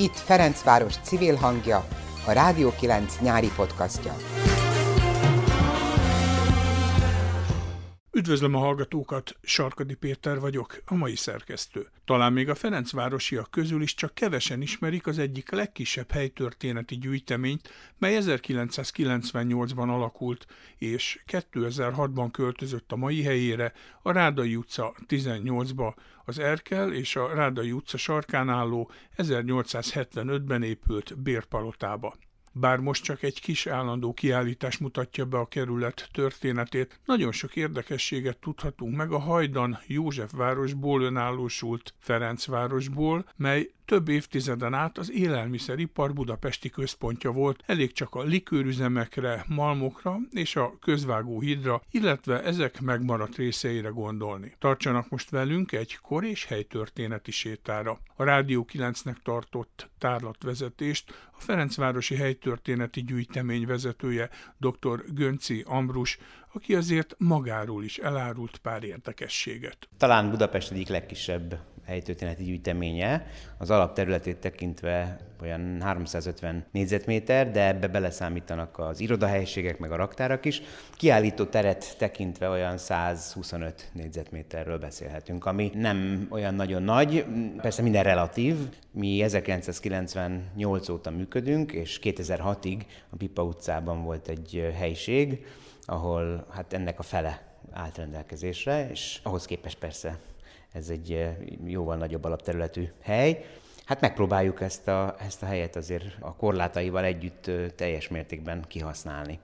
Itt Ferencváros civil hangja, a Rádió 9 nyári podcastja. Üdvözlöm a hallgatókat, Sarkadi Péter vagyok, a mai szerkesztő. Talán még a Ferencvárosiak közül is csak kevesen ismerik az egyik legkisebb helytörténeti gyűjteményt, mely 1998-ban alakult, és 2006-ban költözött a mai helyére, a Rádai utca 18-ba, az Erkel és a Rádai utca sarkán álló 1875-ben épült bérpalotába. Bár most csak egy kis állandó kiállítás mutatja be a kerület történetét, nagyon sok érdekességet tudhatunk meg a Hajdan Józsefvárosból önállósult Ferencvárosból, mely több évtizeden át az élelmiszeripar budapesti központja volt, elég csak a likőrüzemekre, malmokra és a közvágóhidra, illetve ezek megmaradt részeire gondolni. Tartsanak most velünk egy kor és helytörténeti sétára. A Rádió 9-nek tartott tárlatvezetést a Ferencvárosi Helytörténeti Gyűjtemény vezetője dr. Gönci Ambrus, aki azért magáról is elárult pár érdekességet. Talán Budapest egyik legkisebb helytörténeti gyűjteménye, az alapterületét tekintve olyan 350 négyzetméter, de ebbe beleszámítanak az irodahelyiségek, meg a raktárak is. Kiállító teret tekintve olyan 125 négyzetméterről beszélhetünk, ami nem olyan nagyon nagy, persze minden relatív. Mi 1998 óta működünk, és 2006-ig a Pipa utcában volt egy helyiség, ahol hát ennek a fele állt rendelkezésre, és ahhoz képest persze ez egy jóval nagyobb alapterületű hely. Hát megpróbáljuk ezt a, ezt a helyet azért a korlátaival együtt teljes mértékben kihasználni.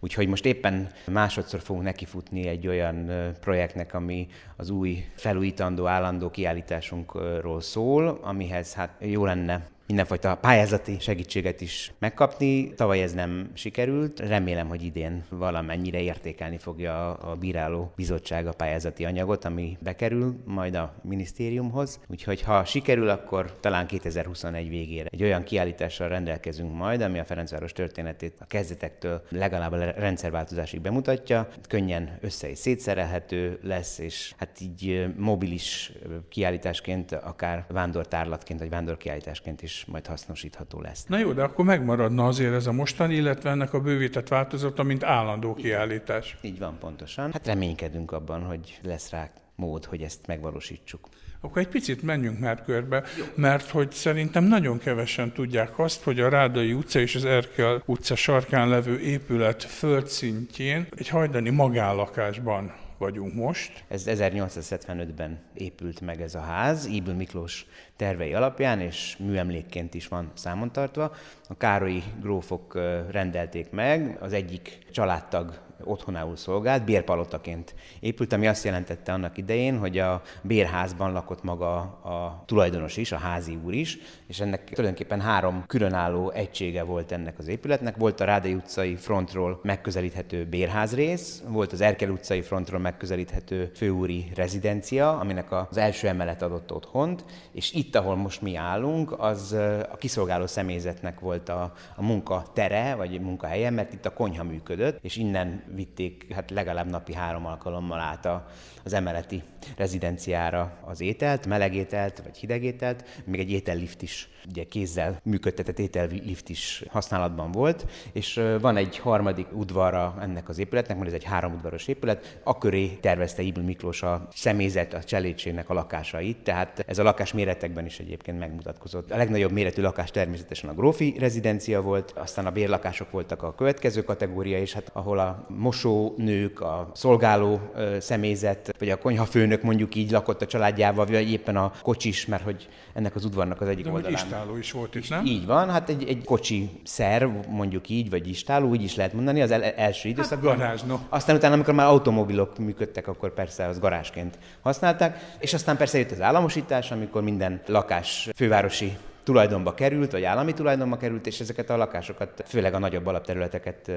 Úgyhogy most éppen másodszor fogunk nekifutni egy olyan projektnek, ami az új felújítandó állandó kiállításunkról szól, amihez hát jó lenne mindenfajta pályázati segítséget is megkapni. Tavaly ez nem sikerült. Remélem, hogy idén valamennyire értékelni fogja a bíráló bizottság a pályázati anyagot, ami bekerül majd a minisztériumhoz. Úgyhogy ha sikerül, akkor talán 2021 végére egy olyan kiállítással rendelkezünk majd, ami a Ferencváros történetét a kezdetektől legalább a rendszerváltozásig bemutatja. Könnyen össze és szétszerelhető lesz, és hát így mobilis kiállításként, akár vándortárlatként, vagy vándorkiállításként is majd hasznosítható lesz. Na jó, de akkor megmaradna azért ez a mostani, illetve ennek a bővített változata, mint állandó kiállítás. Így van, pontosan. Hát reménykedünk abban, hogy lesz rá mód, hogy ezt megvalósítsuk. Akkor egy picit menjünk már körbe, mert hogy szerintem nagyon kevesen tudják azt, hogy a Rádai utca és az Erkel utca sarkán levő épület földszintjén egy hajdani magállakásban vagyunk most. Ez 1875-ben épült meg ez a ház, Íbül Miklós tervei alapján, és műemlékként is van számon tartva. A Károlyi grófok rendelték meg, az egyik családtag otthonául szolgált, bérpalotaként épült, ami azt jelentette annak idején, hogy a bérházban lakott maga a tulajdonos is, a házi úr is, és ennek tulajdonképpen három különálló egysége volt ennek az épületnek. Volt a Rádai utcai frontról megközelíthető bérházrész, volt az Erkel utcai frontról megközelíthető főúri rezidencia, aminek az első emelet adott otthont, és itt, ahol most mi állunk, az a kiszolgáló személyzetnek volt a, a munka tere, vagy munkahelye, mert itt a konyha működött, és innen vitték hát legalább napi három alkalommal át a, az emeleti rezidenciára az ételt, melegételt vagy hidegételt, még egy étellift is, ugye kézzel működtetett étellift is használatban volt, és van egy harmadik udvara ennek az épületnek, mert ez egy három udvaros épület, akköré tervezte Ibl Miklós a személyzet, a cselédségnek a lakásait, tehát ez a lakás méretekben is egyébként megmutatkozott. A legnagyobb méretű lakás természetesen a grófi rezidencia volt, aztán a bérlakások voltak a következő kategória, és hát ahol a mosónők, a szolgáló személyzet, vagy a konyhafőnök mondjuk így lakott a családjával, vagy éppen a kocsis, mert hogy ennek az udvarnak az egyik De oldalán. Istáló is volt itt, nem? Így van, hát egy, egy kocsi szerv, mondjuk így, vagy istáló, úgy is lehet mondani, az el, első időszakban. Hát garázs, no. Aztán utána, amikor már automobilok működtek, akkor persze az garázsként használták, és aztán persze jött az államosítás, amikor minden lakás fővárosi tulajdonba került, vagy állami tulajdonba került, és ezeket a lakásokat, főleg a nagyobb alapterületeket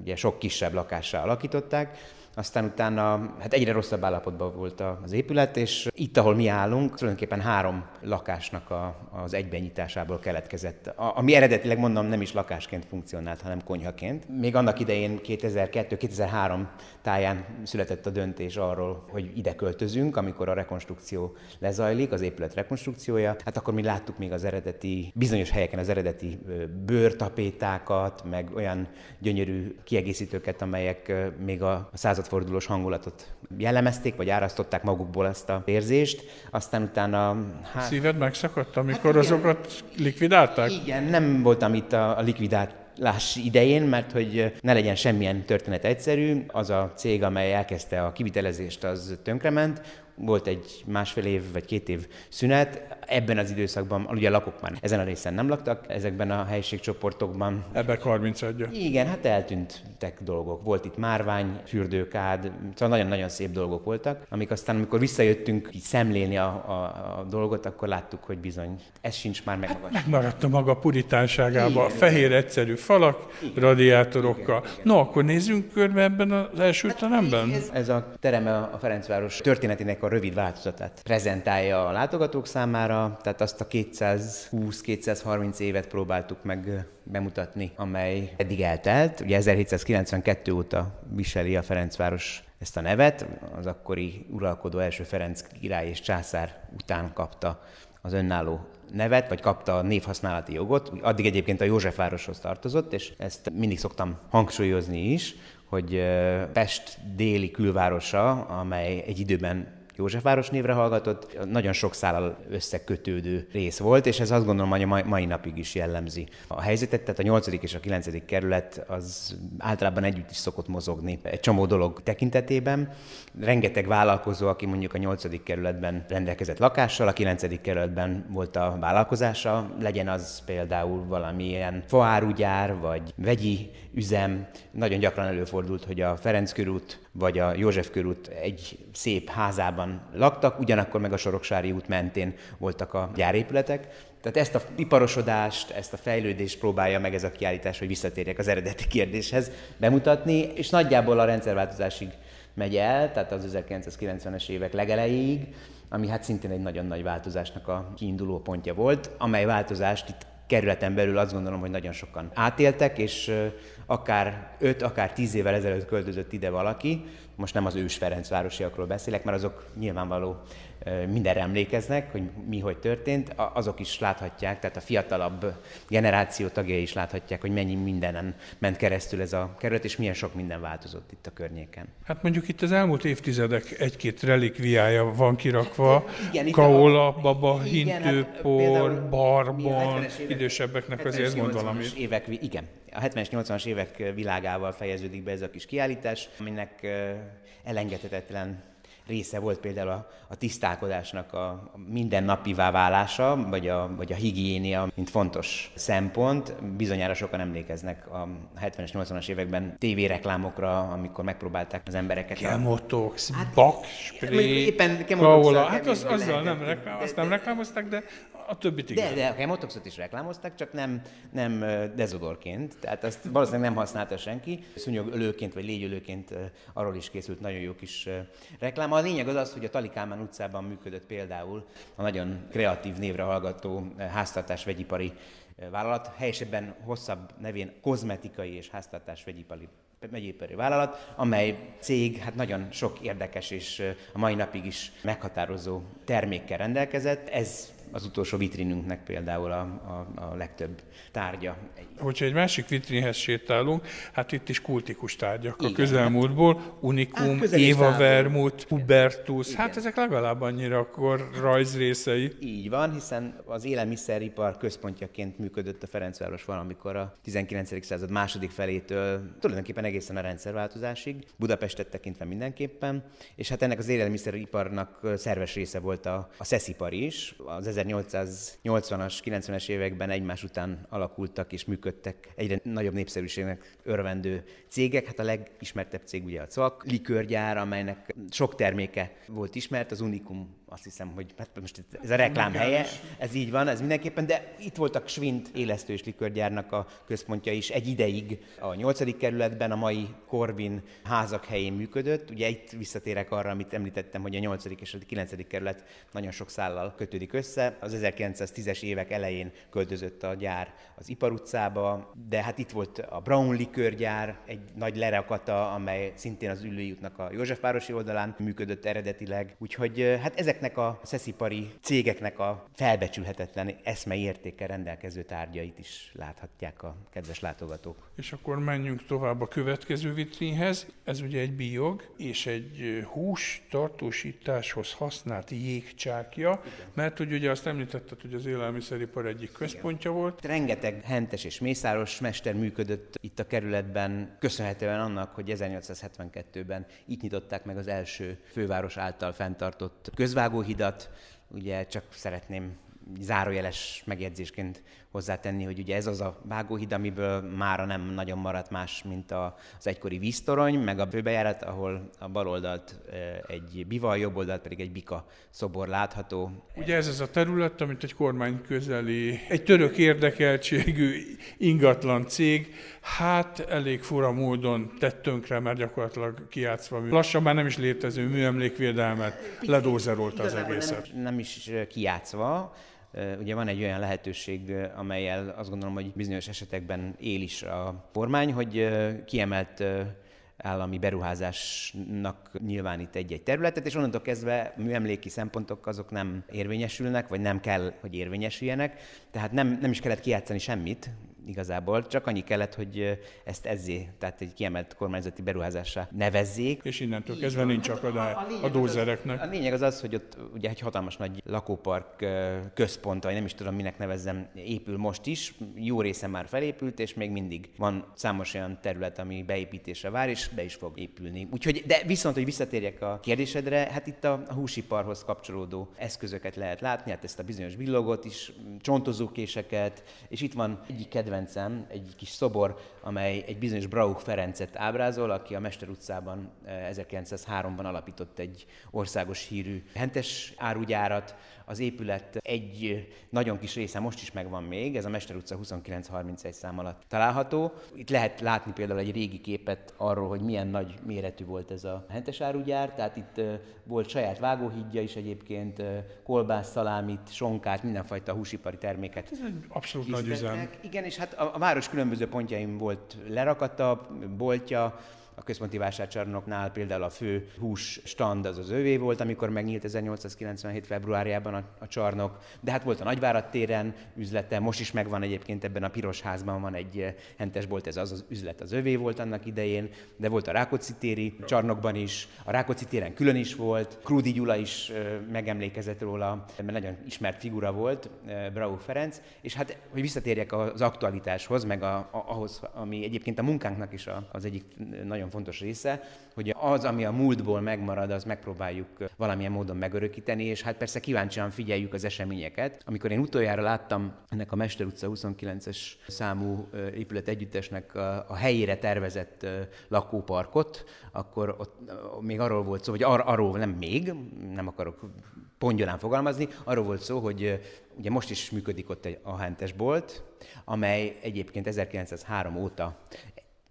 ugye sok kisebb lakással alakították, aztán utána hát egyre rosszabb állapotban volt az épület, és itt, ahol mi állunk, tulajdonképpen három lakásnak a, az egybenyitásából keletkezett. A, ami eredetileg mondom nem is lakásként funkcionált, hanem konyhaként. Még annak idején 2002-2003 táján született a döntés arról, hogy ide költözünk, amikor a rekonstrukció lezajlik, az épület rekonstrukciója. Hát akkor mi láttuk még az eredeti, bizonyos helyeken az eredeti bőrtapétákat, meg olyan gyönyörű kiegészítőket, amelyek még a századfordulós hangulatot jellemezték, vagy árasztották magukból ezt a érzést. Aztán utána... Hát, Szíved megszakadt, amikor hát igen, azokat likvidálták? Igen, nem voltam itt a, a likvidált láss idején, mert hogy ne legyen semmilyen történet egyszerű, az a cég, amely elkezdte a kivitelezést, az tönkrement, volt egy másfél év vagy két év szünet, ebben az időszakban, ugye lakok már ezen a részen nem laktak, ezekben a helységcsoportokban. Ebben 31 Igen, hát eltűntek dolgok. Volt itt márvány, fürdőkád, szóval nagyon-nagyon szép dolgok voltak, amik aztán, amikor visszajöttünk így szemlélni a, a, a dolgot, akkor láttuk, hogy bizony, ez sincs már meg. Hát megmaradt a maga puritánságába, a fehér egyszerű falak, igen. radiátorokkal. Igen, igen. No, akkor nézzünk körbe ebben az első hát, teremben. Ez, ez a tereme a Ferencváros történetének a rövid változatát prezentálja a látogatók számára, tehát azt a 220-230 évet próbáltuk meg bemutatni, amely eddig eltelt. Ugye 1792 óta viseli a Ferencváros ezt a nevet, az akkori uralkodó első Ferenc király és császár után kapta az önálló nevet, vagy kapta a névhasználati jogot. Addig egyébként a Józsefvároshoz tartozott, és ezt mindig szoktam hangsúlyozni is, hogy Pest déli külvárosa, amely egy időben Józsefváros névre hallgatott, nagyon sok szállal összekötődő rész volt, és ez azt gondolom, hogy a mai napig is jellemzi a helyzetet, tehát a 8. és a 9. kerület az általában együtt is szokott mozogni egy csomó dolog tekintetében. Rengeteg vállalkozó, aki mondjuk a 8. kerületben rendelkezett lakással, a 9. kerületben volt a vállalkozása, legyen az például valamilyen faárugyár, vagy vegyi üzem. Nagyon gyakran előfordult, hogy a Ferenc körút vagy a József körút egy szép házában laktak, ugyanakkor meg a Soroksári út mentén voltak a gyárépületek. Tehát ezt a iparosodást, ezt a fejlődést próbálja meg ez a kiállítás, hogy visszatérjek az eredeti kérdéshez bemutatni, és nagyjából a rendszerváltozásig megy el, tehát az 1990-es évek legelejéig, ami hát szintén egy nagyon nagy változásnak a kiinduló pontja volt, amely változást itt kerületen belül azt gondolom, hogy nagyon sokan átéltek, és akár 5, akár 10 évvel ezelőtt költözött ide valaki, most nem az ős Ferencvárosiakról beszélek, mert azok nyilvánvaló mindenre emlékeznek, hogy mi hogy történt, azok is láthatják, tehát a fiatalabb generáció tagjai is láthatják, hogy mennyi mindenen ment keresztül ez a kerület, és milyen sok minden változott itt a környéken. Hát mondjuk itt az elmúlt évtizedek egy-két relikviája van kirakva, hát, igen, kaola, baba, igen, hintőpor, hát, barbon, évek, idősebbeknek azért mond valamit. Évek, igen, a 70-es, 80-as évek világával fejeződik be ez a kis kiállítás, aminek elengedhetetlen része volt például a, a tisztálkodásnak a, a mindennapivá válása, vagy a, vagy a higiénia, mint fontos szempont. Bizonyára sokan emlékeznek a 70-es, 80-as években tévéreklámokra, amikor megpróbálták az embereket. Chemotox, hát, bakspray, éppen kaola. Hát az, azzal nem, reklám, azt nem reklámozták, de a többit igen. De, de a chemotoxot is reklámozták, csak nem, nem dezodorként, tehát azt valószínűleg nem használta senki. Szúnyogölőként vagy légyölőként arról is készült nagyon jó kis reklám. A lényeg az az, hogy a Talikálmán utcában működött például a nagyon kreatív névre hallgató háztartás vegyipari vállalat, helyesebben hosszabb nevén kozmetikai és háztartás vegyipari megyéperi vállalat, amely cég hát nagyon sok érdekes és a mai napig is meghatározó termékkel rendelkezett. Ez az utolsó vitrinünknek például a, a, a legtöbb tárgya. Hogyha egy másik vitrinhez sétálunk, hát itt is kultikus tárgyak Igen, a közelmúltból, Unikum, hát Éva Vermut, Hubertus, Igen. hát ezek legalább annyira akkor rajzrészei. Így van, hiszen az élelmiszeripar központjaként működött a Ferencváros valamikor a 19. század második felétől, tulajdonképpen egészen a rendszerváltozásig, Budapestet tekintve mindenképpen, és hát ennek az élelmiszeriparnak szerves része volt a, a szeszipar is, az 1880-as, 90-es években egymás után alakultak és működtek egyre nagyobb népszerűségnek örvendő cégek. Hát a legismertebb cég ugye a CVAK likörgyár, amelynek sok terméke volt ismert, az Unikum azt hiszem, hogy hát most ez a reklám helye, ez így van, ez mindenképpen, de itt voltak Svint élesztő és likörgyárnak a központja is egy ideig a 8. kerületben, a mai Corvin házak helyén működött. Ugye itt visszatérek arra, amit említettem, hogy a 8. és a 9. kerület nagyon sok szállal kötődik össze. Az 1910-es évek elején költözött a gyár az Ipar utcába, de hát itt volt a Brown likörgyár, egy nagy lerakata, amely szintén az Üllői útnak a Józsefvárosi oldalán működött eredetileg. Úgyhogy hát ezeknek a szeszipari cégeknek a felbecsülhetetlen eszmei értékkel rendelkező tárgyait is láthatják a kedves látogatók. És akkor menjünk tovább a következő vitrínhez. Ez ugye egy biog és egy hús tartósításhoz használt jégcsákja, Igen. mert hogy ugye azt említetted, hogy az élelmiszeripar egyik központja Igen. volt. Rengeteg hentes és mészáros mester működött itt a kerületben, köszönhetően annak, hogy 1872-ben itt nyitották meg az első főváros által fenntartott közvágóhidat. Ugye csak szeretném zárójeles megjegyzésként hozzátenni, hogy ugye ez az a vágóhíd, amiből mára nem nagyon maradt más, mint az egykori víztorony, meg a főbejárat, ahol a bal oldalt egy biva, a jobb oldalt pedig egy bika szobor látható. Ugye ez az a terület, amit egy kormány közeli, egy török érdekeltségű ingatlan cég, hát elég fura módon tett tönkre, mert gyakorlatilag kiátszva lassan már nem is létező műemlékvédelmet ledózerolta az egészet. Nem is kiátszva, Ugye van egy olyan lehetőség, amelyel azt gondolom, hogy bizonyos esetekben él is a kormány, hogy kiemelt állami beruházásnak nyilvánít egy-egy területet, és onnantól kezdve műemléki szempontok azok nem érvényesülnek, vagy nem kell, hogy érvényesüljenek. Tehát nem, nem is kellett kijátszani semmit, igazából, csak annyi kellett, hogy ezt ezzé, tehát egy kiemelt kormányzati beruházásra nevezzék. És innentől kezdve nincs akadály a, a, a dózereknek. A lényeg az az, hogy ott ugye egy hatalmas nagy lakópark központ, vagy nem is tudom minek nevezzem, épül most is, jó része már felépült, és még mindig van számos olyan terület, ami beépítésre vár, és be is fog épülni. Úgyhogy, de viszont, hogy visszatérjek a kérdésedre, hát itt a húsiparhoz kapcsolódó eszközöket lehet látni, hát ezt a bizonyos billogot is, csontozókéseket, és itt van egyik kedvenc kedvencem egy kis szobor, amely egy bizonyos Brauch Ferencet ábrázol, aki a Mester utcában 1903-ban eh, alapított egy országos hírű hentes árugyárat. Az épület egy nagyon kis része most is megvan még, ez a Mester utca 29-31 szám alatt található. Itt lehet látni például egy régi képet arról, hogy milyen nagy méretű volt ez a hentes árugyár, tehát itt volt saját vágóhídja is egyébként, kolbász, szalámit, sonkát, mindenfajta húsipari terméket. Ez egy abszolút nagy üzem. Igen, és hát a, a város különböző pontjaim volt lerakata, boltja, a központi vásárcsarnoknál például a fő hús stand az az övé volt, amikor megnyílt 1897. februárjában a, a csarnok, de hát volt a Nagyvárat téren üzlete, most is megvan egyébként ebben a piros házban van egy eh, hentes bolt, ez az, az üzlet az övé volt annak idején, de volt a Rákóczi téri csarnokban is, a Rákóczi téren külön is volt, Krúdi Gyula is eh, megemlékezett róla, mert nagyon ismert figura volt, eh, Brau Ferenc, és hát, hogy visszatérjek az aktualitáshoz, meg a, a, ahhoz, ami egyébként a munkánknak is a, az egyik nagyon nagyon fontos része, hogy az, ami a múltból megmarad, az megpróbáljuk valamilyen módon megörökíteni, és hát persze kíváncsian figyeljük az eseményeket. Amikor én utoljára láttam ennek a Mester utca 29-es számú épület együttesnek a, helyére tervezett lakóparkot, akkor ott még arról volt szó, hogy ar- arról nem még, nem akarok pongyolán fogalmazni, arról volt szó, hogy ugye most is működik ott egy ahentes bolt, amely egyébként 1903 óta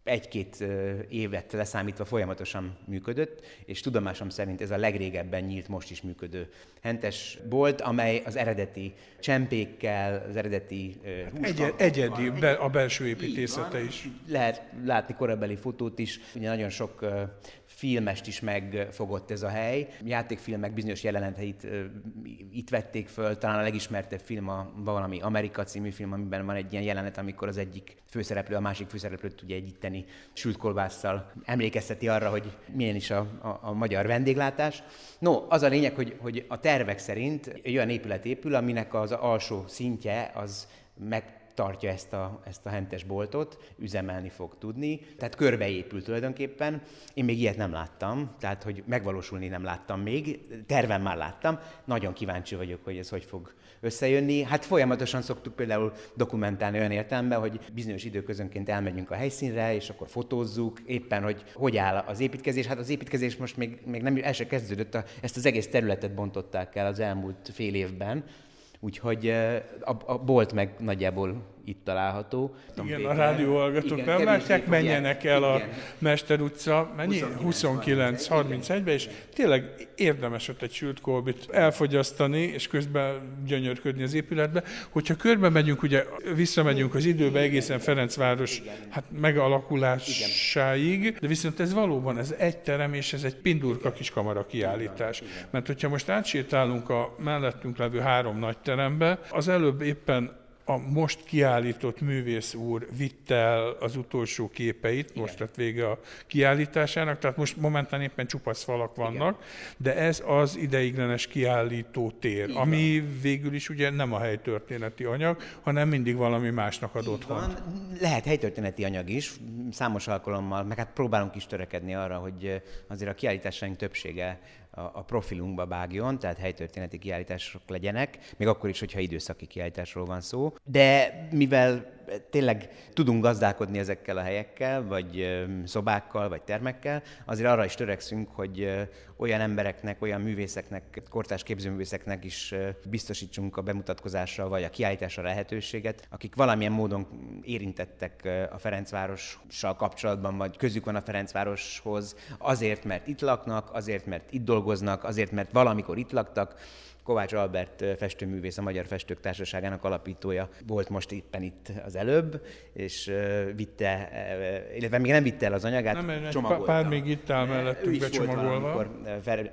egy-két évet leszámítva folyamatosan működött, és tudomásom szerint ez a legrégebben nyílt, most is működő hentes bolt, amely az eredeti csempékkel, az eredeti Egy, egyedi be, a belső építészete is. Lehet látni korabeli fotót is, ugye nagyon sok filmest is megfogott ez a hely. Játékfilmek bizonyos jeleneteit itt vették föl, talán a legismertebb film a valami Amerika című film, amiben van egy ilyen jelenet, amikor az egyik főszereplő a másik főszereplőt tudja egyíteni sült kolbásszal. Emlékezteti arra, hogy milyen is a, a, a magyar vendéglátás. No, az a lényeg, hogy, hogy a tervek szerint egy olyan épület épül, aminek az alsó szintje az meg tartja ezt a, ezt a hentes boltot, üzemelni fog tudni. Tehát körbeépül tulajdonképpen. Én még ilyet nem láttam, tehát hogy megvalósulni nem láttam még, terven már láttam. Nagyon kíváncsi vagyok, hogy ez hogy fog összejönni. Hát folyamatosan szoktuk például dokumentálni olyan értelemben, hogy bizonyos időközönként elmegyünk a helyszínre, és akkor fotózzuk éppen, hogy hogy áll az építkezés. Hát az építkezés most még, még nem el se kezdődött, a, ezt az egész területet bontották el az elmúlt fél évben, úgyhogy a, a bolt meg nagyjából itt található. Igen, a rádióhallgatók nem látják, menjenek el igen. a Mester utca, mennyi? 29-31-be, és tényleg érdemes ott egy sült kolbit elfogyasztani, és közben gyönyörködni az épületbe. Hogyha körbe megyünk, ugye visszamegyünk az időbe egészen Ferencváros hát megalakulásáig, de viszont ez valóban ez egy terem, és ez egy pindurka kis kamara kiállítás. Mert hogyha most átsétálunk a mellettünk levő három nagy terembe, az előbb éppen a most kiállított művész úr vitte el az utolsó képeit, Igen. most lett vége a kiállításának, tehát most momentán éppen csupasz falak vannak, Igen. de ez az ideiglenes kiállító tér, Igen. ami végül is ugye nem a helytörténeti anyag, hanem mindig valami másnak ad otthon. Lehet helytörténeti anyag is, számos alkalommal, meg hát próbálunk is törekedni arra, hogy azért a kiállításaink többsége a profilunkba vágjon, tehát helytörténeti kiállítások legyenek, még akkor is, hogyha időszaki kiállításról van szó. De mivel tényleg tudunk gazdálkodni ezekkel a helyekkel, vagy szobákkal, vagy termekkel, azért arra is törekszünk, hogy olyan embereknek, olyan művészeknek, kortás képzőművészeknek is biztosítsunk a bemutatkozásra, vagy a kiállításra lehetőséget, akik valamilyen módon érintettek a Ferencvárossal kapcsolatban, vagy közük van a Ferencvároshoz, azért, mert itt laknak, azért, mert itt dolgoznak, azért, mert valamikor itt laktak, Kovács Albert festőművész, a Magyar Festők Társaságának alapítója volt most éppen itt az előbb, és vitte, illetve még nem vitte el az anyagát, nem, csomagolta. Pár még itt áll mellettünk becsomagolva.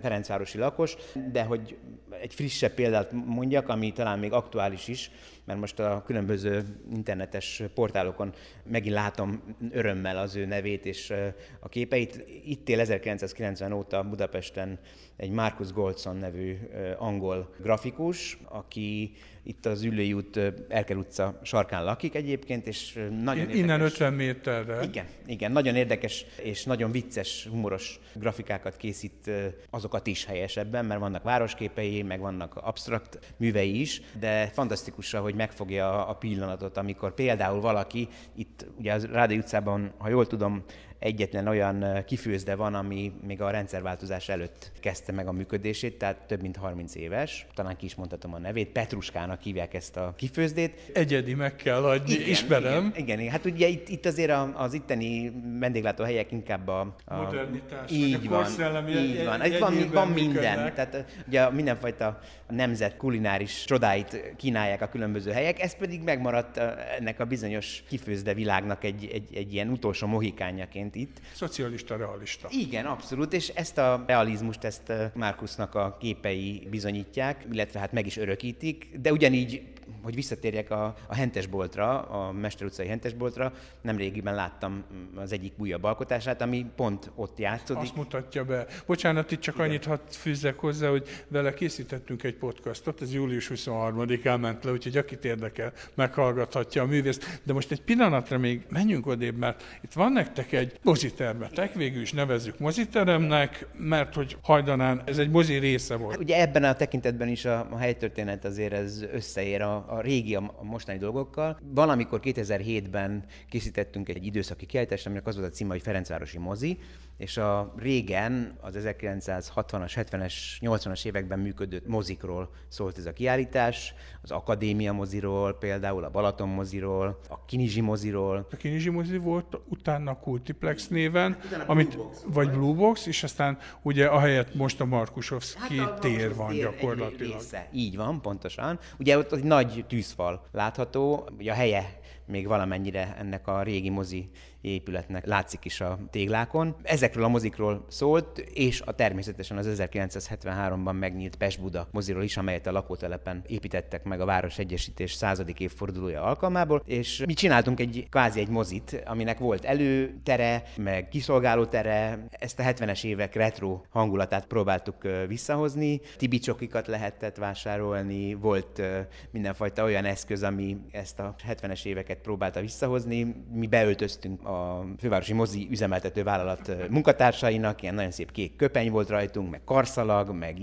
Ferencvárosi lakos, de hogy egy frissebb példát mondjak, ami talán még aktuális is, mert most a különböző internetes portálokon megint látom örömmel az ő nevét és a képeit. Itt él 1990 óta Budapesten egy Marcus Goldson nevű angol grafikus, aki itt az Üllői út, Erkel utca sarkán lakik egyébként, és nagyon Innen érdekes. 50 méterre. Igen, igen, nagyon érdekes és nagyon vicces, humoros grafikákat készít azokat is helyesebben, mert vannak városképei, meg vannak absztrakt művei is, de fantasztikus, hogy megfogja a pillanatot, amikor például valaki itt, ugye az Rádi utcában, ha jól tudom, egyetlen olyan kifőzde van, ami még a rendszerváltozás előtt kezdte meg a működését, tehát több mint 30 éves. Talán ki is mondhatom a nevét. Petruskának hívják ezt a kifőzdét. Egyedi meg kell adni, igen, ismerem. Igen, igen, hát ugye itt, itt azért az itteni vendéglátóhelyek inkább a... a modernitás, így van, így van. Itt van, van minden. Tehát ugye mindenfajta nemzet kulináris csodáit kínálják a különböző helyek, ez pedig megmaradt ennek a bizonyos kifőzde világnak egy, egy, egy ilyen utolsó mohikányaként itt. Szocialista, realista. Igen, abszolút, és ezt a realizmust, ezt Márkusznak a képei bizonyítják, illetve hát meg is örökítik, de ugyanígy hogy visszatérjek a, a Hentesboltra, a Mester utcai Hentesboltra, nem régiben láttam az egyik újabb alkotását, ami pont ott játszódik. Azt mutatja be. Bocsánat, itt csak Igen. annyit hadd fűzzek hozzá, hogy vele készítettünk egy podcastot, ez július 23-án ment le, úgyhogy akit érdekel, meghallgathatja a művészt. De most egy pillanatra még menjünk odébb, mert itt van nektek egy mozitermetek, végül is nevezzük moziteremnek, mert hogy hajdanán ez egy mozi része volt. Hát ugye ebben a tekintetben is a, a helytörténet azért ez összeér a, a régi, a, a mostani dolgokkal. Valamikor 2007-ben készítettünk egy időszaki kiállítást, aminek az volt a címe, hogy Ferencvárosi mozi, és a régen, az 1960-as, 70-es, 80-as években működő mozikról szólt ez a kiállítás, az Akadémia moziról, például a Balaton moziról, a Kinizsi moziról. A Kinizsi mozi volt, utána a Kultiplex néven, hát, amit, Blue Box, vagy Blue Box, és aztán ugye ahelyett most a Markusovszki hát tér van tér gyakorlatilag. Része. Így van, pontosan. Ugye ott egy nagy tűzfal látható, ugye a helye még valamennyire ennek a régi mozi épületnek látszik is a téglákon. Ezekről a mozikról szólt, és a természetesen az 1973-ban megnyílt Pest-Buda moziról is, amelyet a lakótelepen építettek meg a Város Egyesítés századik évfordulója alkalmából, és mi csináltunk egy kvázi egy mozit, aminek volt előtere, meg kiszolgáló tere, ezt a 70-es évek retro hangulatát próbáltuk visszahozni, tibicsokikat lehetett vásárolni, volt mindenfajta olyan eszköz, ami ezt a 70-es éveket próbálta visszahozni. Mi beöltöztünk a fővárosi mozi üzemeltető vállalat munkatársainak, ilyen nagyon szép kék köpeny volt rajtunk, meg karszalag, meg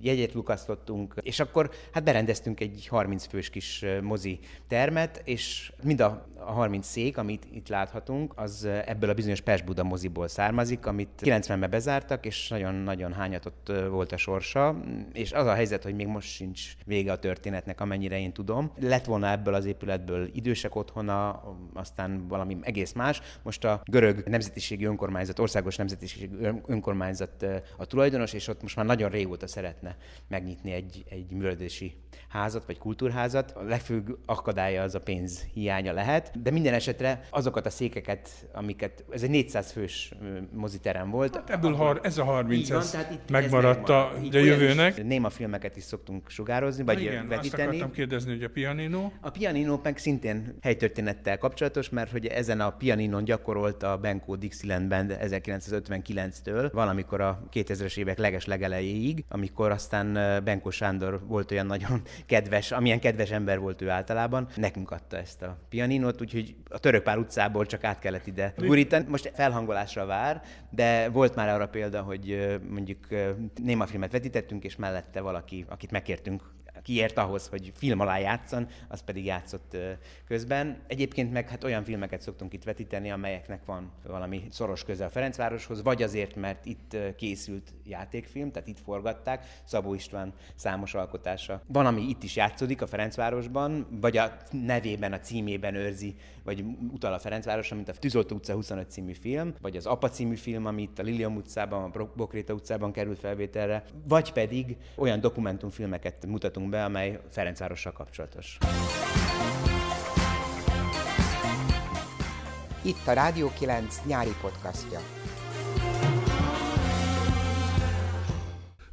jegyet lukasztottunk, és akkor hát berendeztünk egy 30 fős kis mozi termet, és mind a a 30 szék, amit itt láthatunk, az ebből a bizonyos Pest-Buda moziból származik, amit 90-ben bezártak, és nagyon-nagyon hányatott volt a sorsa, és az a helyzet, hogy még most sincs vége a történetnek, amennyire én tudom. Lett volna ebből az épületből idősek otthona, aztán valami egész más. Most a görög nemzetiségi önkormányzat, országos nemzetiségi önkormányzat a tulajdonos, és ott most már nagyon régóta szeretne megnyitni egy, egy művelődési házat vagy kultúrházat. A legfőbb akadálya az a pénz hiánya lehet, de minden esetre azokat a székeket, amiket, ez egy 400 fős moziterem volt. Hát ebből har, ez a 30, van, ez tehát itt megmaradt a, a jövőnek. Néma filmeket is szoktunk sugározni, vagy Igen, vetíteni. azt akartam kérdezni, hogy a pianino. A pianino meg szintén helytörténettel kapcsolatos, mert hogy ezen a pianinon gyakorolt a Benko Dixieland Band 1959-től, valamikor a 2000-es évek leges legelejéig, amikor aztán Benko Sándor volt olyan nagyon kedves, amilyen kedves ember volt ő általában, nekünk adta ezt a pianinot, úgyhogy a Törökpál utcából csak át kellett ide gurítani. Most felhangolásra vár, de volt már arra példa, hogy mondjuk némafilmet vetítettünk, és mellette valaki, akit megkértünk kiért ahhoz, hogy film alá játszon, az pedig játszott közben. Egyébként meg hát olyan filmeket szoktunk itt vetíteni, amelyeknek van valami szoros köze a Ferencvároshoz, vagy azért, mert itt készült játékfilm, tehát itt forgatták, Szabó István számos alkotása. Van, ami itt is játszódik a Ferencvárosban, vagy a nevében, a címében őrzi, vagy utal a Ferencvárosra, mint a Tűzoltó utca 25 című film, vagy az Apa című film, ami itt a Lilium utcában, a Bokréta utcában került felvételre, vagy pedig olyan dokumentumfilmeket mutatunk be, amely Ferencvárossal kapcsolatos. Itt a Rádió 9 nyári podcastja.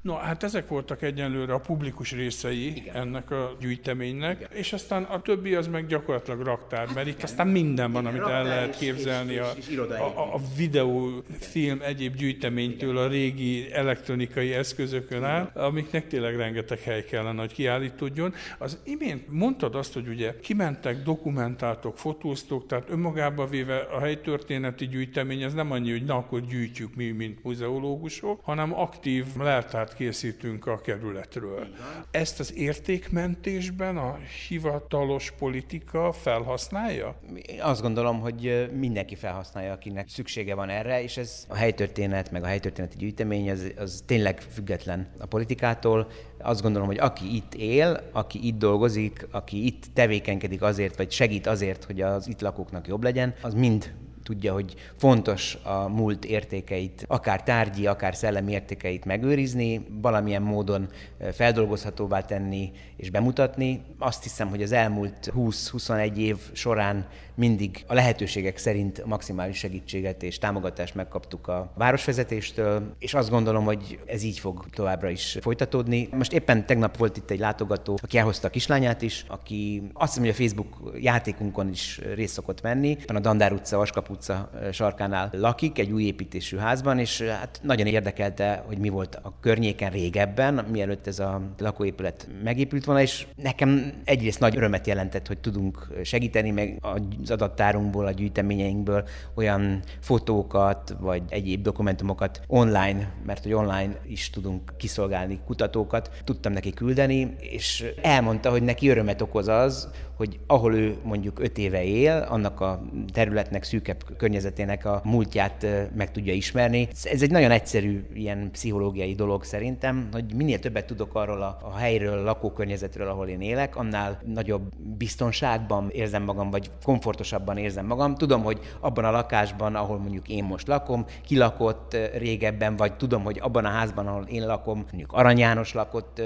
No, hát ezek voltak egyenlőre a publikus részei Igen. ennek a gyűjteménynek, Igen. és aztán a többi az meg gyakorlatilag raktár, mert itt aztán minden van, amit el lehet képzelni a, a, a videófilm egyéb gyűjteménytől a régi elektronikai eszközökön át, amiknek tényleg rengeteg hely kellene, hogy kiállítódjon. Az imént mondtad azt, hogy ugye kimentek, dokumentáltok, fotóztok, tehát önmagában véve a helytörténeti gyűjtemény, ez nem annyi, hogy na akkor gyűjtjük mi, mint muzeológusok, hanem aktív leltár listát készítünk a kerületről. Ezt az értékmentésben a hivatalos politika felhasználja? Azt gondolom, hogy mindenki felhasználja, akinek szüksége van erre, és ez a helytörténet, meg a helytörténeti gyűjtemény, az, az tényleg független a politikától. Azt gondolom, hogy aki itt él, aki itt dolgozik, aki itt tevékenykedik azért, vagy segít azért, hogy az itt lakóknak jobb legyen, az mind tudja, hogy fontos a múlt értékeit, akár tárgyi, akár szellemi értékeit megőrizni, valamilyen módon feldolgozhatóvá tenni és bemutatni. Azt hiszem, hogy az elmúlt 20-21 év során mindig a lehetőségek szerint maximális segítséget és támogatást megkaptuk a városvezetéstől, és azt gondolom, hogy ez így fog továbbra is folytatódni. Most éppen tegnap volt itt egy látogató, aki elhozta a kislányát is, aki azt hiszem, hogy a Facebook játékunkon is részt szokott venni. A Dandár utca, Vaskap utca sarkánál lakik, egy új építésű házban, és hát nagyon érdekelte, hogy mi volt a környéken régebben, mielőtt ez a lakóépület megépült volna, és nekem egyrészt nagy örömet jelentett, hogy tudunk segíteni, meg az adattárunkból, a gyűjteményeinkből olyan fotókat, vagy egyéb dokumentumokat online, mert hogy online is tudunk kiszolgálni kutatókat, tudtam neki küldeni, és elmondta, hogy neki örömet okoz az, hogy ahol ő mondjuk öt éve él, annak a területnek, szűkebb környezetének a múltját meg tudja ismerni. Ez egy nagyon egyszerű ilyen pszichológiai dolog szerintem, hogy minél többet tudok arról a, a helyről, a lakókörnyezetről, ahol én élek, annál nagyobb biztonságban érzem magam, vagy komfortosabban érzem magam. Tudom, hogy abban a lakásban, ahol mondjuk én most lakom, kilakott régebben, vagy tudom, hogy abban a házban, ahol én lakom, mondjuk Arany János lakott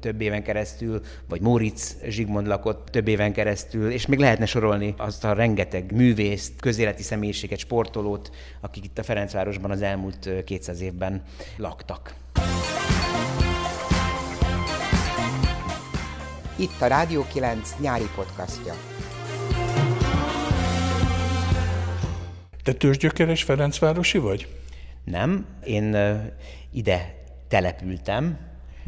több éven keresztül, vagy Móricz Zsigmond lakott több éven keresztül, és még lehetne sorolni azt a rengeteg művészt, közéleti személyiséget, sportolót, akik itt a Ferencvárosban az elmúlt 200 évben laktak. Itt a Rádió 9 nyári podcastja. Te tőzsgyökeres Ferencvárosi vagy? Nem, én ide települtem.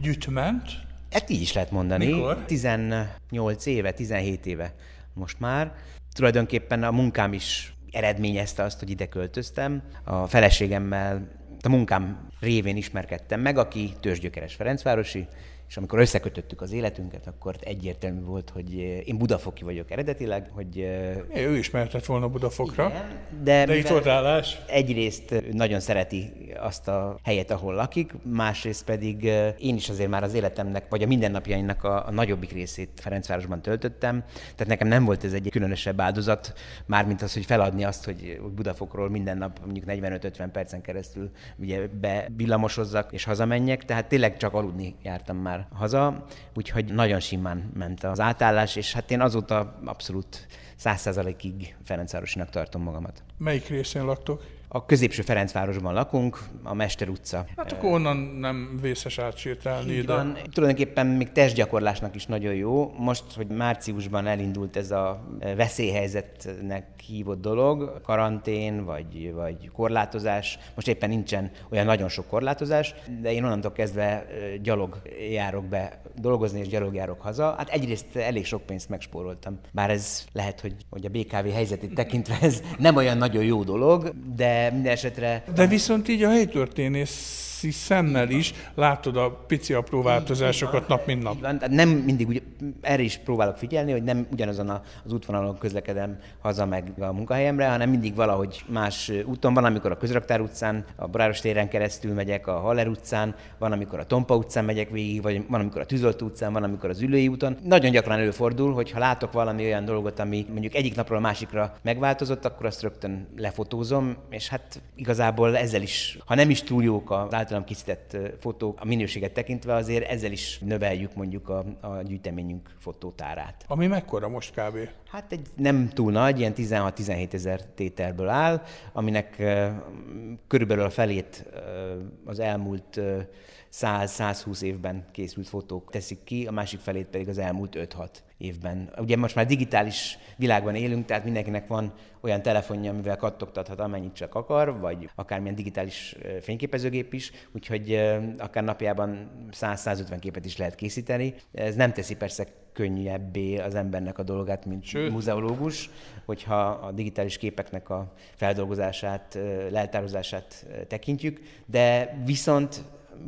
Gyütment? Hát így is lehet mondani. Mikor? 18 éve, 17 éve most már. Tulajdonképpen a munkám is eredményezte azt, hogy ide költöztem. A feleségemmel a munkám révén ismerkedtem meg, aki tőzsgyökeres Ferencvárosi, és amikor összekötöttük az életünket, akkor egyértelmű volt, hogy én budafoki vagyok eredetileg, hogy... É, ő is mehetett volna Budafokra. Igen, de, de itt volt állás. Egyrészt nagyon szereti azt a helyet, ahol lakik, másrészt pedig én is azért már az életemnek, vagy a mindennapjaimnak a, a nagyobbik részét Ferencvárosban töltöttem, tehát nekem nem volt ez egy különösebb áldozat, mármint az, hogy feladni azt, hogy Budafokról minden nap mondjuk 45-50 percen keresztül ugye bevillamosozzak és hazamenjek, tehát tényleg csak aludni jártam már már haza, úgyhogy nagyon simán ment az átállás, és hát én azóta abszolút száz százalékig Ferencvárosinak tartom magamat. Melyik részén laktok? A középső Ferencvárosban lakunk, a Mester utca. Hát akkor onnan nem vészes átsétálni ide. Van. Tulajdonképpen még testgyakorlásnak is nagyon jó. Most, hogy márciusban elindult ez a veszélyhelyzetnek hívott dolog, karantén vagy, vagy korlátozás. Most éppen nincsen olyan nagyon sok korlátozás, de én onnantól kezdve gyalog járok be dolgozni, és gyalog járok haza. Hát egyrészt elég sok pénzt megspóroltam. Bár ez lehet, hogy, hogy a BKV helyzetét tekintve ez nem olyan nagyon jó dolog, de minden esetre... De viszont így a helytörténész szemmel is látod a pici apró változásokat nap mint nap. Van, nem mindig úgy, erre is próbálok figyelni, hogy nem ugyanazon az útvonalon közlekedem haza meg a munkahelyemre, hanem mindig valahogy más úton van, amikor a Közraktár utcán, a Boráros téren keresztül megyek, a Haller utcán, van, amikor a Tompa utcán megyek végig, vagy van, amikor a Tűzolt utcán, van, amikor az Ülői úton. Nagyon gyakran előfordul, hogy ha látok valami olyan dolgot, ami mondjuk egyik napról a másikra megváltozott, akkor azt rögtön lefotózom, és hát igazából ezzel is, ha nem is túl jók az általam készített fotók, a minőséget tekintve azért ezzel is növeljük mondjuk a, a gyűjteményünk fotótárát. Ami mekkora most kb? Hát egy nem túl nagy, ilyen 16-17 ezer tételből áll, aminek körülbelül a felét az elmúlt 100-120 évben készült fotók teszik ki, a másik felét pedig az elmúlt 5-6 évben. Ugye most már digitális világban élünk, tehát mindenkinek van olyan telefonja, amivel kattogtathat amennyit csak akar, vagy akármilyen digitális fényképezőgép is, úgyhogy akár napjában 100-150 képet is lehet készíteni. Ez nem teszi persze könnyebbé az embernek a dolgát, mint Sőt. muzeológus, hogyha a digitális képeknek a feldolgozását, leltározását tekintjük, de viszont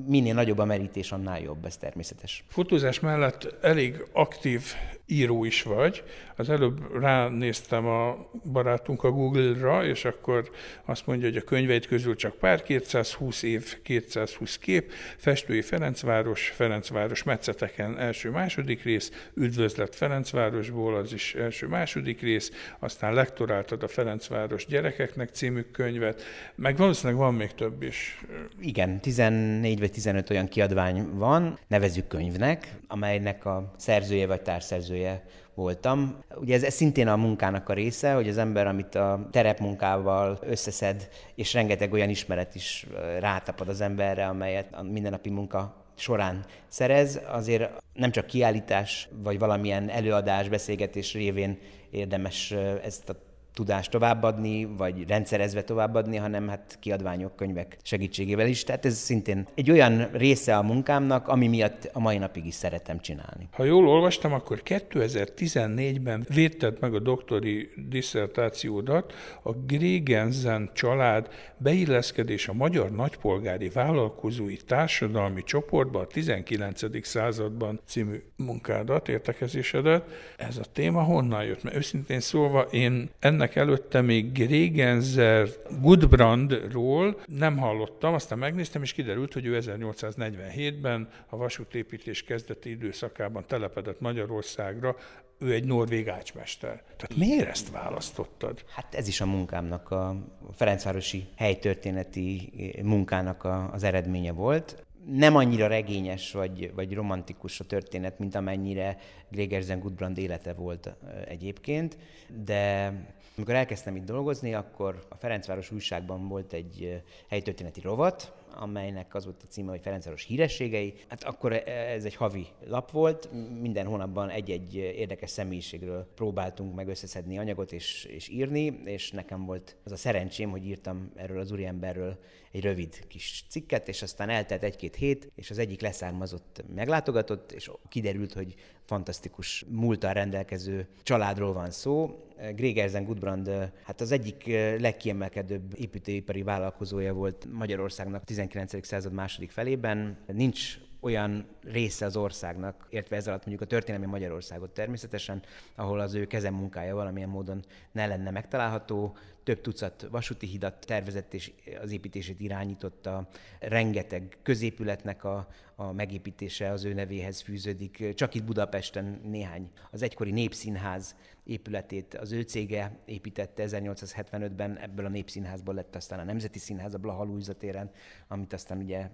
minél nagyobb a merítés, annál jobb, ez természetes. Fotózás mellett elég aktív író is vagy. Az előbb ránéztem a barátunk a Google-ra, és akkor azt mondja, hogy a könyveit közül csak pár 220 év, 220 kép, Festői Ferencváros, Ferencváros Metszeteken első-második rész, Üdvözlet Ferencvárosból, az is első-második rész, aztán lektoráltad a Ferencváros gyerekeknek című könyvet, meg valószínűleg van még több is. Igen, 14 vagy 15 olyan kiadvány van, nevezük könyvnek, amelynek a szerzője vagy társszerzője szervezője voltam. Ugye ez, ez szintén a munkának a része, hogy az ember, amit a terepmunkával összeszed, és rengeteg olyan ismeret is rátapad az emberre, amelyet a mindennapi munka során szerez, azért nem csak kiállítás, vagy valamilyen előadás, beszélgetés révén érdemes ezt a tudást továbbadni, vagy rendszerezve továbbadni, hanem hát kiadványok, könyvek segítségével is. Tehát ez szintén egy olyan része a munkámnak, ami miatt a mai napig is szeretem csinálni. Ha jól olvastam, akkor 2014-ben védted meg a doktori diszertációdat a Grégenzen család beilleszkedés a magyar nagypolgári vállalkozói társadalmi csoportba a 19. században című munkádat, értekezésedet. Ez a téma honnan jött? Mert őszintén szólva én ennek ennek előtte még Gregenzer Gudbrandról nem hallottam, aztán megnéztem, és kiderült, hogy ő 1847-ben a vasútépítés kezdeti időszakában telepedett Magyarországra, ő egy norvég ácsmester. Tehát miért ezt választottad? Hát ez is a munkámnak, a Ferencvárosi helytörténeti munkának a, az eredménye volt. nem annyira regényes vagy, vagy romantikus a történet, mint amennyire Gregersen Gudbrand élete volt egyébként, de amikor elkezdtem itt dolgozni, akkor a Ferencváros újságban volt egy helytörténeti rovat, amelynek az volt a címe, hogy Ferencváros hírességei. Hát akkor ez egy havi lap volt, minden hónapban egy-egy érdekes személyiségről próbáltunk meg összeszedni anyagot és, és írni, és nekem volt az a szerencsém, hogy írtam erről az úriemberről egy rövid kis cikket, és aztán eltelt egy-két hét, és az egyik leszármazott meglátogatott, és kiderült, hogy fantasztikus múltal rendelkező családról van szó. Gregersen Gudbrand hát az egyik legkiemelkedőbb építőipari vállalkozója volt Magyarországnak 19. század második felében. Nincs olyan része az országnak, értve ez alatt mondjuk a történelmi Magyarországot természetesen, ahol az ő kezemunkája valamilyen módon ne lenne megtalálható. Több tucat vasúti hidat tervezett és az építését irányította. Rengeteg középületnek a, a megépítése az ő nevéhez fűződik. Csak itt Budapesten néhány. Az egykori Népszínház épületét az ő cége építette 1875-ben, ebből a Népszínházból lett aztán a Nemzeti Színház a Blaha téren, amit aztán ugye...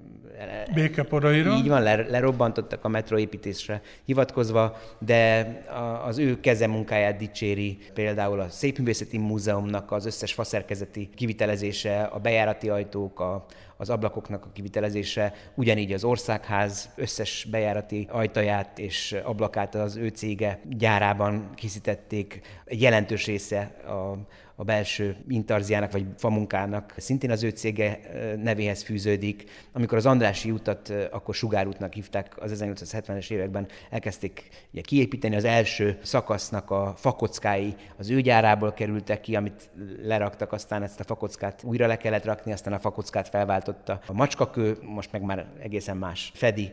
Békeporaira. Így van, lerobbantottak a metroépítésre hivatkozva, de az ő kezemunkáját dicséri például a Szépművészeti Múzeumnak az összes faszerkezeti kivitelezése, a bejárati ajtók, a, az ablakoknak a kivitelezése, ugyanígy az országház összes bejárati ajtaját és ablakát az ő cége gyárában készítették. Jelentős része a a belső intarziának vagy famunkának szintén az ő cége nevéhez fűződik. Amikor az Andrási utat akkor sugárútnak hívták az 1870-es években, elkezdték ugye, kiépíteni az első szakasznak a fakockái, az ő gyárából kerültek ki, amit leraktak, aztán ezt a fakockát újra le kellett rakni, aztán a fakockát felváltotta a macskakő, most meg már egészen más fedi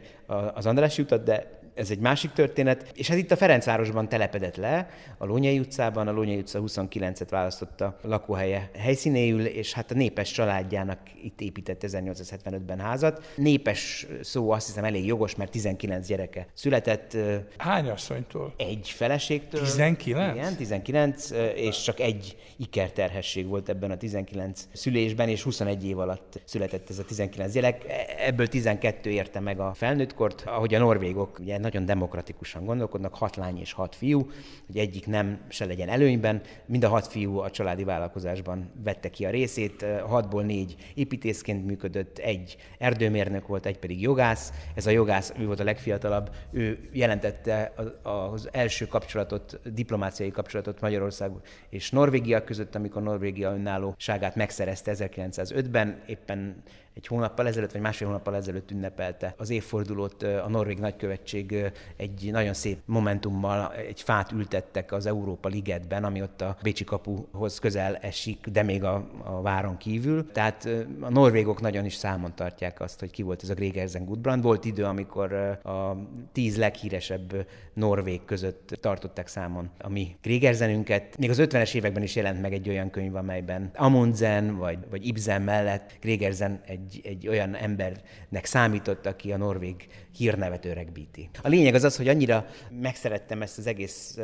az Andrási utat, de ez egy másik történet. És hát itt a Ferencvárosban telepedett le, a Lónyai utcában, a Lónyai utca 29-et választotta lakóhelye helyszínéül, és hát a népes családjának itt épített 1875-ben házat. Népes szó azt hiszem elég jogos, mert 19 gyereke született. Hány asszonytól? Egy feleségtől. 19? Igen, 19, és csak egy ikerterhesség volt ebben a 19 szülésben, és 21 év alatt született ez a 19 gyerek. Ebből 12 érte meg a felnőttkort, ahogy a norvégok ugye nagyon demokratikusan gondolkodnak, hat lány és hat fiú, hogy egyik nem se legyen előnyben. Mind a hat fiú a családi vállalkozásban vette ki a részét, hatból négy építészként működött, egy erdőmérnök volt, egy pedig jogász. Ez a jogász, ő volt a legfiatalabb, ő jelentette az első kapcsolatot, diplomáciai kapcsolatot Magyarország és Norvégia között, amikor Norvégia önállóságát megszerezte 1905-ben, éppen egy hónappal ezelőtt, vagy másfél hónappal ezelőtt ünnepelte az évfordulót a Norvég nagykövetség egy nagyon szép momentummal egy fát ültettek az Európa Ligetben, ami ott a Bécsi kapuhoz közel esik, de még a, a váron kívül. Tehát a norvégok nagyon is számon tartják azt, hogy ki volt ez a Gregersen Gudbrand. Volt idő, amikor a tíz leghíresebb norvég között tartották számon a mi Gregersenünket. Még az 50-es években is jelent meg egy olyan könyv, amelyben Amundsen vagy, vagy Ibsen mellett Gregersen egy egy, egy olyan embernek számított, aki a norvég hírnevet öregbíti. A lényeg az az, hogy annyira megszerettem ezt az egész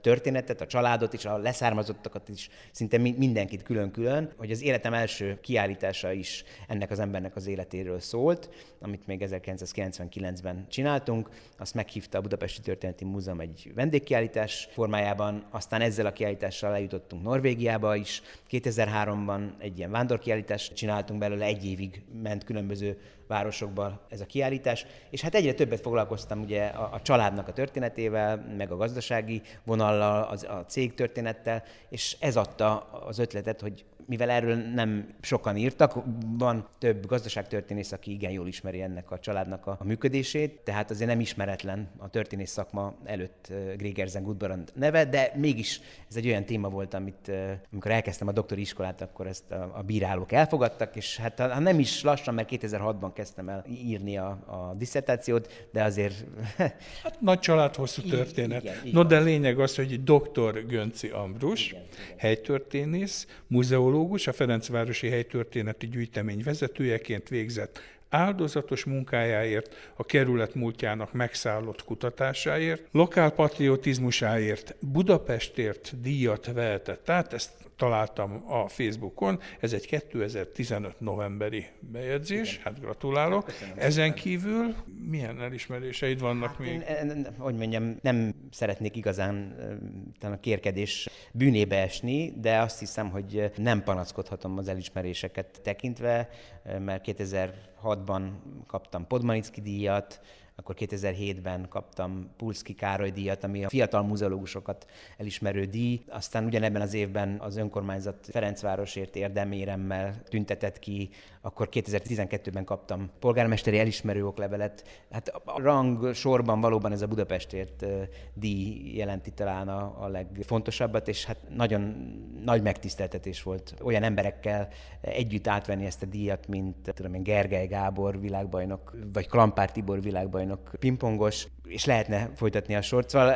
történetet, a családot és a leszármazottakat is, szinte mindenkit külön-külön, hogy az életem első kiállítása is ennek az embernek az életéről szólt, amit még 1999-ben csináltunk. Azt meghívta a Budapesti Történeti Múzeum egy vendégkiállítás formájában, aztán ezzel a kiállítással eljutottunk Norvégiába is. 2003-ban egy ilyen vándorkiállítást csináltunk belőle, egy évig ment különböző városokban ez a kiállítás, és hát egyre többet foglalkoztam ugye a, a családnak a történetével, meg a gazdasági vonallal, az, a cég történettel, és ez adta az ötletet, hogy mivel erről nem sokan írtak, van több gazdaságtörténész, aki igen jól ismeri ennek a családnak a, a működését, tehát azért nem ismeretlen a történész szakma előtt Gregersen Gudbrand neve, de mégis ez egy olyan téma volt, amit amikor elkezdtem a doktori iskolát, akkor ezt a, a bírálók elfogadtak, és hát ha nem is lassan, mert 2006-ban kezdtem el írni a, a diszertációt, de azért... Hát nagy család, hosszú történet. Igen, igen, no, de lényeg az, hogy dr. Gönci Ambrus, igen, igen. helytörténész, múzeológus, a Ferencvárosi Helytörténeti Gyűjtemény vezetőjeként végzett áldozatos munkájáért, a kerület múltjának megszállott kutatásáért, lokálpatriotizmusáért, Budapestért díjat vehetett át, ezt találtam a Facebookon, ez egy 2015 novemberi bejegyzés, Igen. hát gratulálok. Köszönöm Ezen szépen. kívül milyen elismeréseid vannak hát még? Én, hogy mondjam, nem szeretnék igazán a kérkedés bűnébe esni, de azt hiszem, hogy nem panaszkodhatom az elismeréseket tekintve, mert 2006-ban kaptam Podmanicki díjat, akkor 2007-ben kaptam Pulszki Károly díjat, ami a fiatal muzeológusokat elismerő díj. Aztán ugyanebben az évben az önkormányzat Ferencvárosért érdeméremmel tüntetett ki, akkor 2012-ben kaptam polgármesteri elismerő oklevelet. Hát a rang sorban valóban ez a Budapestért díj jelenti talán a, a legfontosabbat, és hát nagyon nagy megtiszteltetés volt olyan emberekkel együtt átvenni ezt a díjat, mint tudom én, Gergely Gábor világbajnok, vagy Klampár Tibor világbajnok, bajnok pingpongos, és lehetne folytatni a sort, szóval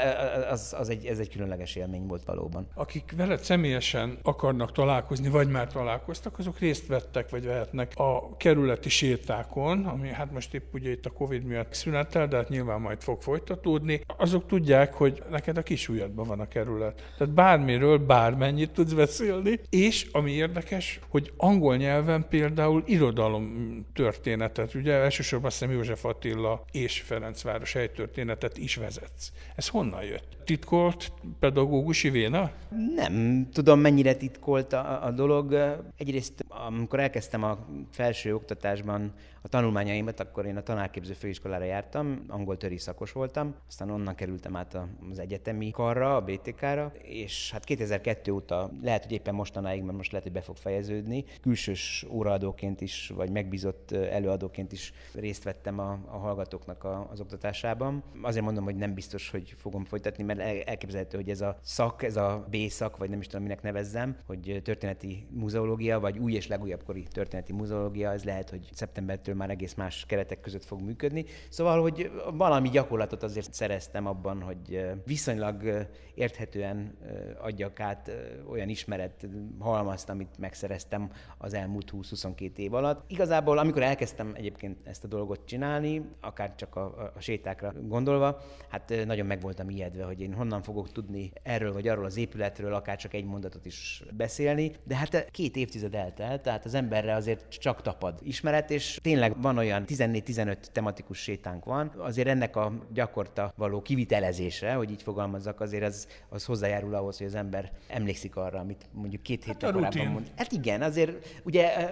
az, az egy, ez egy különleges élmény volt valóban. Akik veled személyesen akarnak találkozni, vagy már találkoztak, azok részt vettek, vagy vehetnek a kerületi sétákon, ami hát most épp ugye itt a Covid miatt szünetel, de hát nyilván majd fog folytatódni. Azok tudják, hogy neked a kis van a kerület. Tehát bármiről bármennyit tudsz beszélni, és ami érdekes, hogy angol nyelven például irodalom történetet, ugye elsősorban azt hiszem József Attila és Ferencváros helytörténetet is vezetsz. Ez honnan jött? Titkolt pedagógusi véna? Nem tudom, mennyire titkolt a, a dolog. Egyrészt, amikor elkezdtem a felső oktatásban a tanulmányaimat, akkor én a tanárképző főiskolára jártam, angol töri szakos voltam, aztán onnan kerültem át az egyetemi karra, a BTK-ra, és hát 2002 óta, lehet, hogy éppen mostanáig, mert most lehet, hogy be fog fejeződni, külsős óraadóként is, vagy megbízott előadóként is részt vettem a, a hallgatóknak a, az oktatásában. Azért mondom, hogy nem biztos, hogy fogom folytatni, mert elképzelhető, hogy ez a szak, ez a B szak, vagy nem is tudom, minek nevezzem, hogy történeti muzeológia, vagy új és legújabb kori történeti muzeológia, ez lehet, hogy szeptembertől már egész más keretek között fog működni. Szóval, hogy valami gyakorlatot azért szereztem abban, hogy viszonylag érthetően adjak át olyan ismeret halmazt, amit megszereztem az elmúlt 20-22 év alatt. Igazából, amikor elkezdtem egyébként ezt a dolgot csinálni, akár csak a, a sétákra gondolva, hát nagyon meg voltam ijedve, hogy én honnan fogok tudni erről vagy arról az épületről akár csak egy mondatot is beszélni, de hát két évtized eltelt, tehát az emberre azért csak tapad ismeret, és tényleg van olyan 14-15 tematikus sétánk van, azért ennek a gyakorta való kivitelezése, hogy így fogalmazzak, azért az, az hozzájárul ahhoz, hogy az ember emlékszik arra, amit mondjuk két héttel hát korábban mond. Hát igen, azért ugye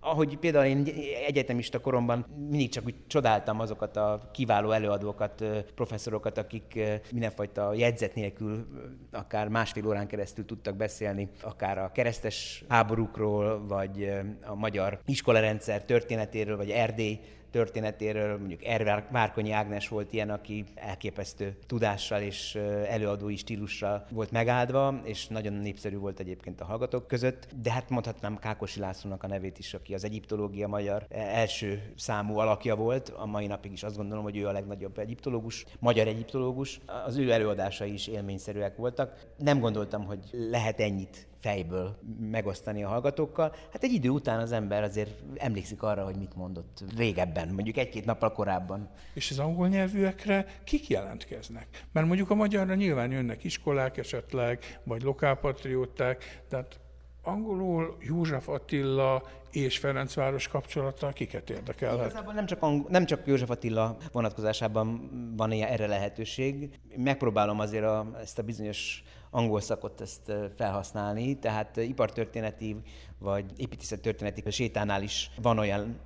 ahogy például én egyetemista koromban mindig csak úgy csodáltam azokat a kiváló előadókat, professzorokat, akik mindenfajta jegyzet nélkül akár másfél órán keresztül tudtak beszélni, akár a keresztes háborúkról, vagy a magyar iskolarendszer történetéről, vagy Erdély történetéről, mondjuk Ervár Várkonyi Ágnes volt ilyen, aki elképesztő tudással és előadói stílussal volt megáldva, és nagyon népszerű volt egyébként a hallgatók között, de hát mondhatnám Kákosi Lászlónak a nevét is, aki az egyiptológia magyar e, első számú alakja volt, a mai napig is azt gondolom, hogy ő a legnagyobb egyiptológus, magyar egyiptológus. Az ő előadásai is élményszerűek voltak. Nem gondoltam, hogy lehet ennyit fejből megosztani a hallgatókkal. Hát egy idő után az ember azért emlékszik arra, hogy mit mondott régebben, mondjuk egy-két nappal korábban. És az angol nyelvűekre kik jelentkeznek? Mert mondjuk a magyarra nyilván jönnek iskolák esetleg, vagy lokálpatrióták, tehát angolul József Attila és Ferencváros kapcsolata kiket érdekelhet? Igazából nem csak, ang- nem csak József Attila vonatkozásában van ilyen erre lehetőség. Megpróbálom azért a, ezt a bizonyos angol szakot ezt felhasználni, tehát ipartörténeti vagy építészettörténeti sétánál is van olyan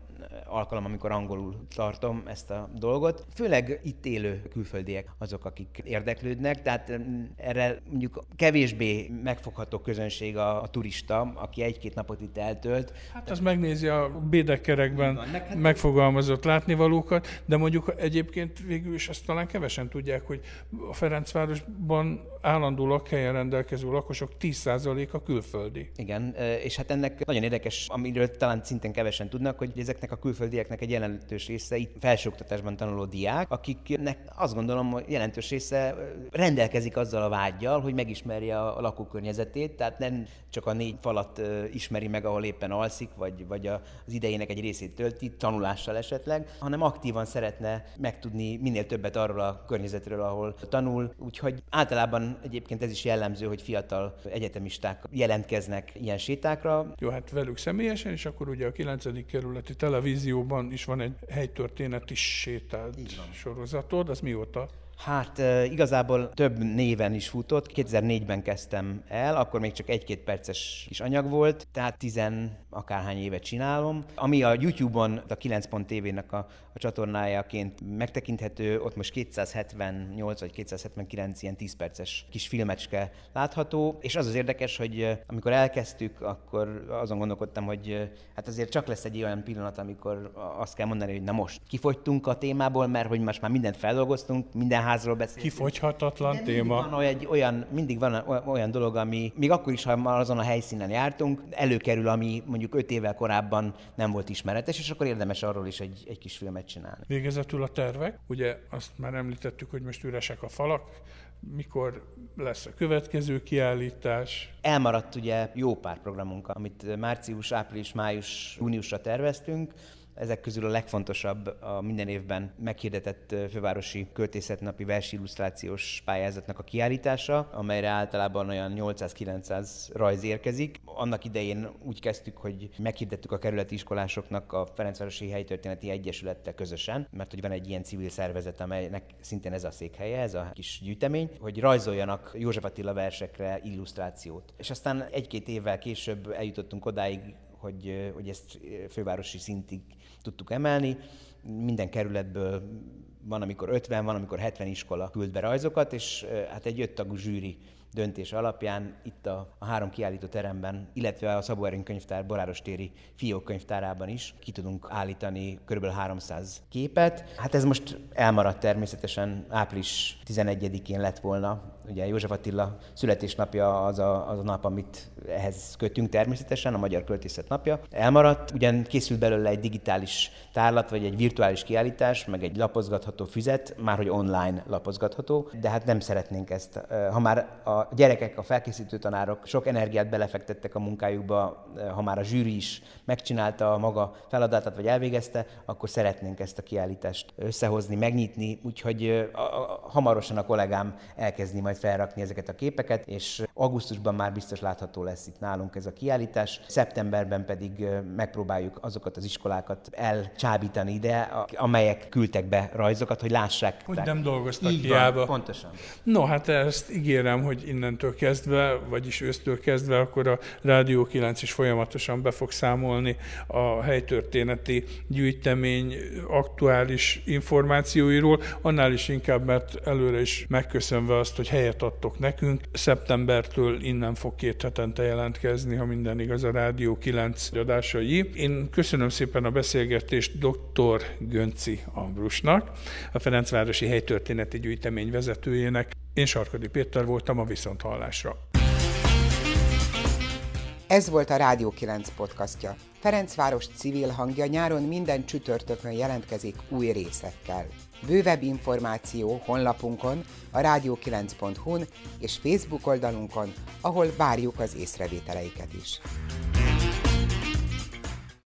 alkalom, amikor angolul tartom ezt a dolgot. Főleg itt élő külföldiek azok, akik érdeklődnek, tehát erre mondjuk kevésbé megfogható közönség a, a turista, aki egy-két napot itt eltölt. Hát az megnézi a bédekerekben hát megfogalmazott látnivalókat, de mondjuk egyébként végül is azt talán kevesen tudják, hogy a Ferencvárosban állandó lakhelyen rendelkező lakosok 10%-a külföldi. Igen, és hát ennek nagyon érdekes, amiről talán szintén kevesen tudnak, hogy ezeknek a külföldieknek egy jelentős része itt felsőoktatásban tanuló diák, akiknek azt gondolom, hogy jelentős része rendelkezik azzal a vágyjal, hogy megismerje a lakókörnyezetét, tehát nem csak a négy falat ismeri meg, ahol éppen alszik, vagy, vagy az idejének egy részét tölti, tanulással esetleg, hanem aktívan szeretne megtudni minél többet arról a környezetről, ahol tanul. Úgyhogy általában egyébként ez is jellemző, hogy fiatal egyetemisták jelentkeznek ilyen sétákra. Jó, hát velük személyesen, és akkor ugye a 9. kerületi televízióban is van egy helytörténeti sétád sorozatod, az mióta? Hát igazából több néven is futott. 2004-ben kezdtem el, akkor még csak egy-két perces kis anyag volt, tehát tizen akárhány évet csinálom. Ami a YouTube-on, a 9 pont TV-nek a, a csatornájaként megtekinthető, ott most 278 vagy 279 ilyen 10 perces kis filmecske látható, és az az érdekes, hogy amikor elkezdtük, akkor azon gondolkodtam, hogy hát azért csak lesz egy olyan pillanat, amikor azt kell mondani, hogy na most kifogytunk a témából, mert hogy most már mindent feldolgoztunk, minden házról beszélünk. Kifogyhatatlan De téma. Mindig van, olyan, olyan, mindig van olyan dolog, ami még akkor is, ha már azon a helyszínen jártunk, előkerül, ami mondjuk öt évvel korábban nem volt ismeretes, és akkor érdemes arról is egy, egy kis filmet csinálni. Végezetül a tervek. Ugye azt már említettük, hogy most üresek a falak, mikor lesz a következő kiállítás? Elmaradt ugye jó pár programunk, amit március, április, május, júniusra terveztünk. Ezek közül a legfontosabb a minden évben meghirdetett fővárosi költészetnapi versillusztrációs pályázatnak a kiállítása, amelyre általában olyan 800-900 rajz érkezik. Annak idején úgy kezdtük, hogy meghirdettük a kerületi iskolásoknak a Ferencvárosi Helytörténeti Egyesülettel közösen, mert hogy van egy ilyen civil szervezet, amelynek szintén ez a székhelye, ez a kis gyűjtemény, hogy rajzoljanak József Attila versekre illusztrációt. És aztán egy-két évvel később eljutottunk odáig, hogy, hogy ezt fővárosi szintig tudtuk emelni. Minden kerületből van, amikor 50, van, amikor 70 iskola küld be rajzokat, és hát egy öttagú zsűri döntés alapján itt a, a három kiállító teremben, illetve a Szabó Erőn könyvtár Boráros téri fiók könyvtárában is ki tudunk állítani kb. 300 képet. Hát ez most elmaradt természetesen, április 11-én lett volna ugye József Attila születésnapja az a, az a nap, amit ehhez kötünk természetesen, a Magyar Költészet napja. Elmaradt, ugyan készült belőle egy digitális tárlat, vagy egy virtuális kiállítás, meg egy lapozgatható füzet, már hogy online lapozgatható, de hát nem szeretnénk ezt. Ha már a gyerekek, a felkészítő tanárok sok energiát belefektettek a munkájukba, ha már a zsűri is megcsinálta a maga feladatát, vagy elvégezte, akkor szeretnénk ezt a kiállítást összehozni, megnyitni, úgyhogy hamarosan a kollégám elkezdi majd felrakni ezeket a képeket, és augusztusban már biztos látható lesz itt nálunk ez a kiállítás. Szeptemberben pedig megpróbáljuk azokat az iskolákat elcsábítani ide, amelyek küldtek be rajzokat, hogy lássák. Hogy nem dolgoztak Így hiába. Van, pontosan. No, hát ezt ígérem, hogy innentől kezdve, vagyis ősztől kezdve, akkor a Rádió 9 is folyamatosan be fog számolni a helytörténeti gyűjtemény aktuális információiról, annál is inkább, mert előre is megköszönve azt, hogy helyet adtok nekünk. Szeptembertől innen fog két hetente jelentkezni, ha minden igaz, a Rádió 9 adásai. Én köszönöm szépen a beszélgetést dr. Gönci Ambrusnak, a Ferencvárosi Helytörténeti Gyűjtemény vezetőjének. Én Sarkadi Péter voltam a Viszonthallásra. Ez volt a Rádió 9 podcastja. Ferencváros civil hangja nyáron minden csütörtökön jelentkezik új részekkel. Bővebb információ honlapunkon, a rádió9.hu-n és Facebook oldalunkon, ahol várjuk az észrevételeiket is.